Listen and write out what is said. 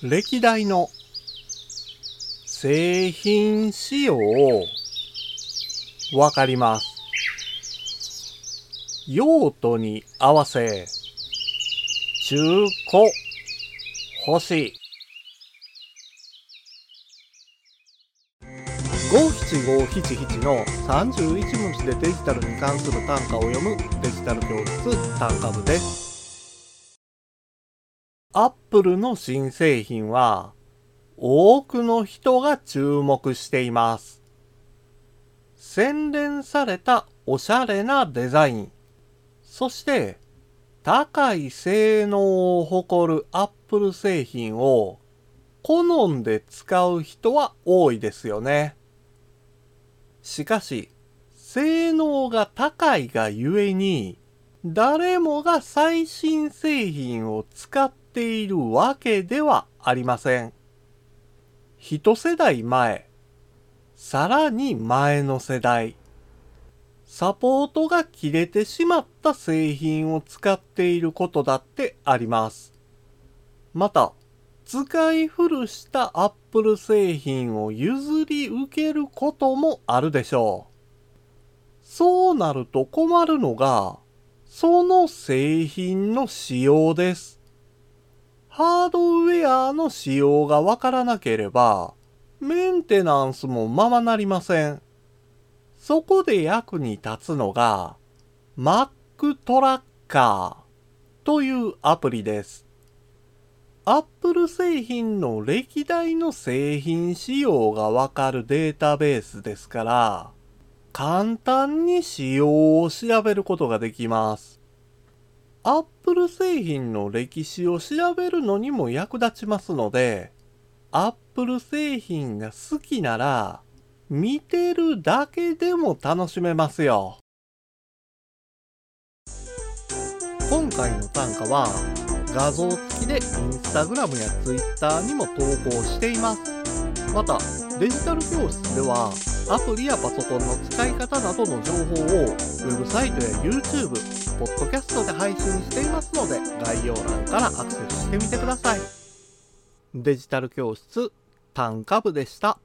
歴代の製品仕様をわかります。用途に合わせ中古欲しい。五七五七七の31文字でデジタルに関する単価を読むデジタル教室単価部です。アップルの新製品は多くの人が注目しています。洗練されたおしゃれなデザイン、そして高い性能を誇るアップル製品を好んで使う人は多いですよね。しかし、性能が高いがゆえに、誰もが最新製品を使ってているわけではありません。一世代前、さらに前の世代、サポートが切れてしまった製品を使っていることだってあります。また、使い古したアップル製品を譲り受けることもあるでしょう。そうなると困るのが、その製品の仕様です。ハードウェアの仕様がわからなければ、メンテナンスもままなりません。そこで役に立つのが、Mac トラッカーというアプリです。Apple 製品の歴代の製品仕様がわかるデータベースですから、簡単に仕様を調べることができます。Apple 製品の歴史を調べるのにも役立ちますので、Apple 製品が好きなら、見てるだけでも楽しめますよ。今回の単価は画像付きで Instagram や Twitter にも投稿しています。また、デジタル教室ではアプリやパソコンの使い方などの情報をウェブサイトや YouTube、ポッドキャストで配信していますので概要欄からアクセスしてみてください。デジタル教室単価部でした。